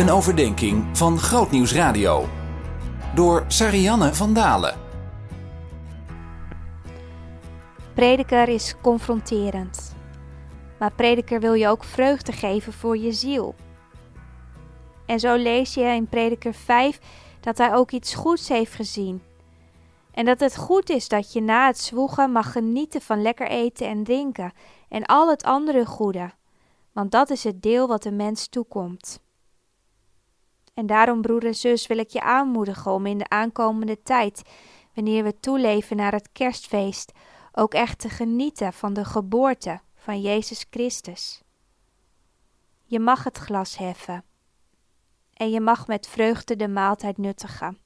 Een overdenking van Grootnieuws Radio. Door Sarianne van Dalen. Prediker is confronterend. Maar prediker wil je ook vreugde geven voor je ziel. En zo lees je in Prediker 5 dat hij ook iets goeds heeft gezien. En dat het goed is dat je na het zwoegen mag genieten van lekker eten en drinken en al het andere goede, want dat is het deel wat de mens toekomt. En daarom, broer en zus, wil ik je aanmoedigen om in de aankomende tijd, wanneer we toeleven naar het kerstfeest, ook echt te genieten van de geboorte van Jezus Christus. Je mag het glas heffen en je mag met vreugde de maaltijd nuttigen.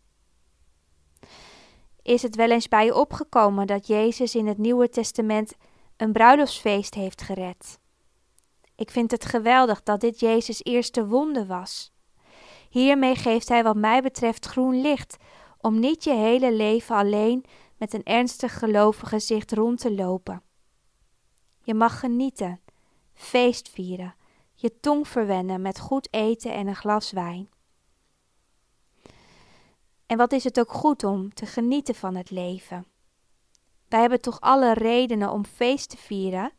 Is het wel eens bij je opgekomen dat Jezus in het Nieuwe Testament een bruiloftsfeest heeft gered? Ik vind het geweldig dat dit Jezus' eerste wonde was. Hiermee geeft hij wat mij betreft groen licht om niet je hele leven alleen met een ernstig gelovig gezicht rond te lopen. Je mag genieten, feest vieren, je tong verwennen met goed eten en een glas wijn. En wat is het ook goed om te genieten van het leven. Wij hebben toch alle redenen om feest te vieren,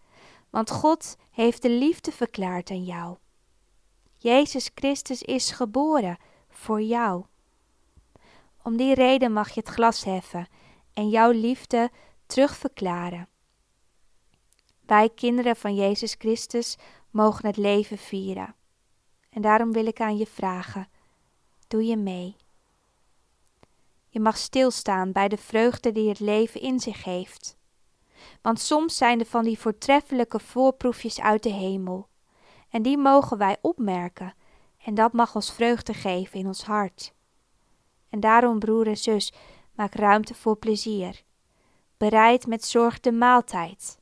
want God heeft de liefde verklaard aan jou. Jezus Christus is geboren voor jou. Om die reden mag je het glas heffen en jouw liefde terugverklaren. Wij kinderen van Jezus Christus mogen het leven vieren. En daarom wil ik aan je vragen: doe je mee? Je mag stilstaan bij de vreugde die het leven in zich heeft. Want soms zijn er van die voortreffelijke voorproefjes uit de hemel. En die mogen wij opmerken. En dat mag ons vreugde geven in ons hart. En daarom, broer en zus, maak ruimte voor plezier. Bereid met zorg de maaltijd.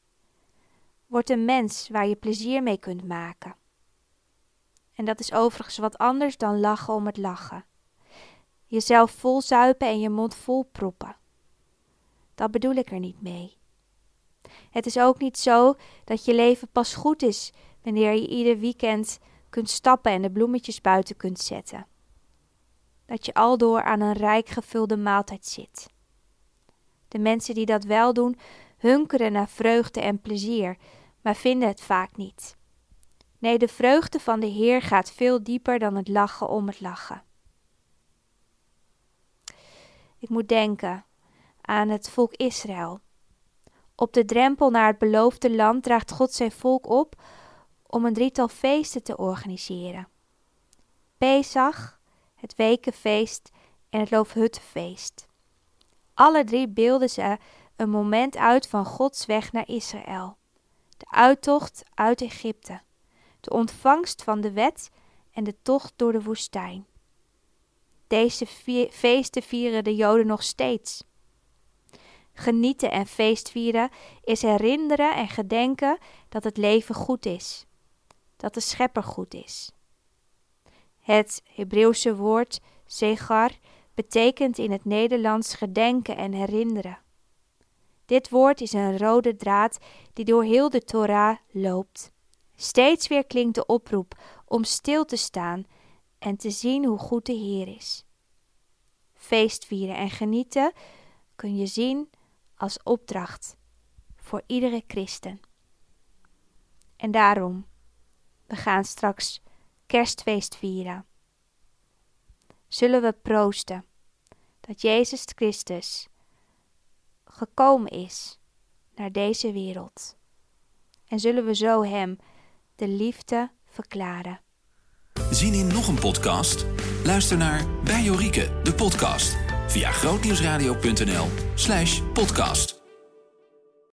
Word een mens waar je plezier mee kunt maken. En dat is overigens wat anders dan lachen om het lachen jezelf vol zuipen en je mond vol proppen. Dat bedoel ik er niet mee. Het is ook niet zo dat je leven pas goed is wanneer je ieder weekend kunt stappen en de bloemetjes buiten kunt zetten. Dat je aldoor aan een rijk gevulde maaltijd zit. De mensen die dat wel doen, hunkeren naar vreugde en plezier, maar vinden het vaak niet. Nee, de vreugde van de Heer gaat veel dieper dan het lachen om het lachen. Ik moet denken aan het volk Israël. Op de drempel naar het beloofde land draagt God zijn volk op om een drietal feesten te organiseren. Pesach, het wekenfeest en het loofhuttenfeest. Alle drie beelden ze een moment uit van Gods weg naar Israël. De uittocht uit Egypte, de ontvangst van de wet en de tocht door de woestijn. Deze feesten vieren de Joden nog steeds. Genieten en feestvieren is herinneren en gedenken dat het leven goed is, dat de Schepper goed is. Het Hebreeuwse woord segar betekent in het Nederlands gedenken en herinneren. Dit woord is een rode draad die door heel de Torah loopt. Steeds weer klinkt de oproep om stil te staan en te zien hoe goed de Heer is. Feest vieren en genieten kun je zien als opdracht voor iedere christen. En daarom, we gaan straks kerstfeest vieren. Zullen we proosten dat Jezus Christus gekomen is naar deze wereld. En zullen we zo Hem de liefde verklaren. Zien in nog een podcast? Luister naar Bij Jorike, de podcast. Via grootnieuwsradio.nl slash podcast.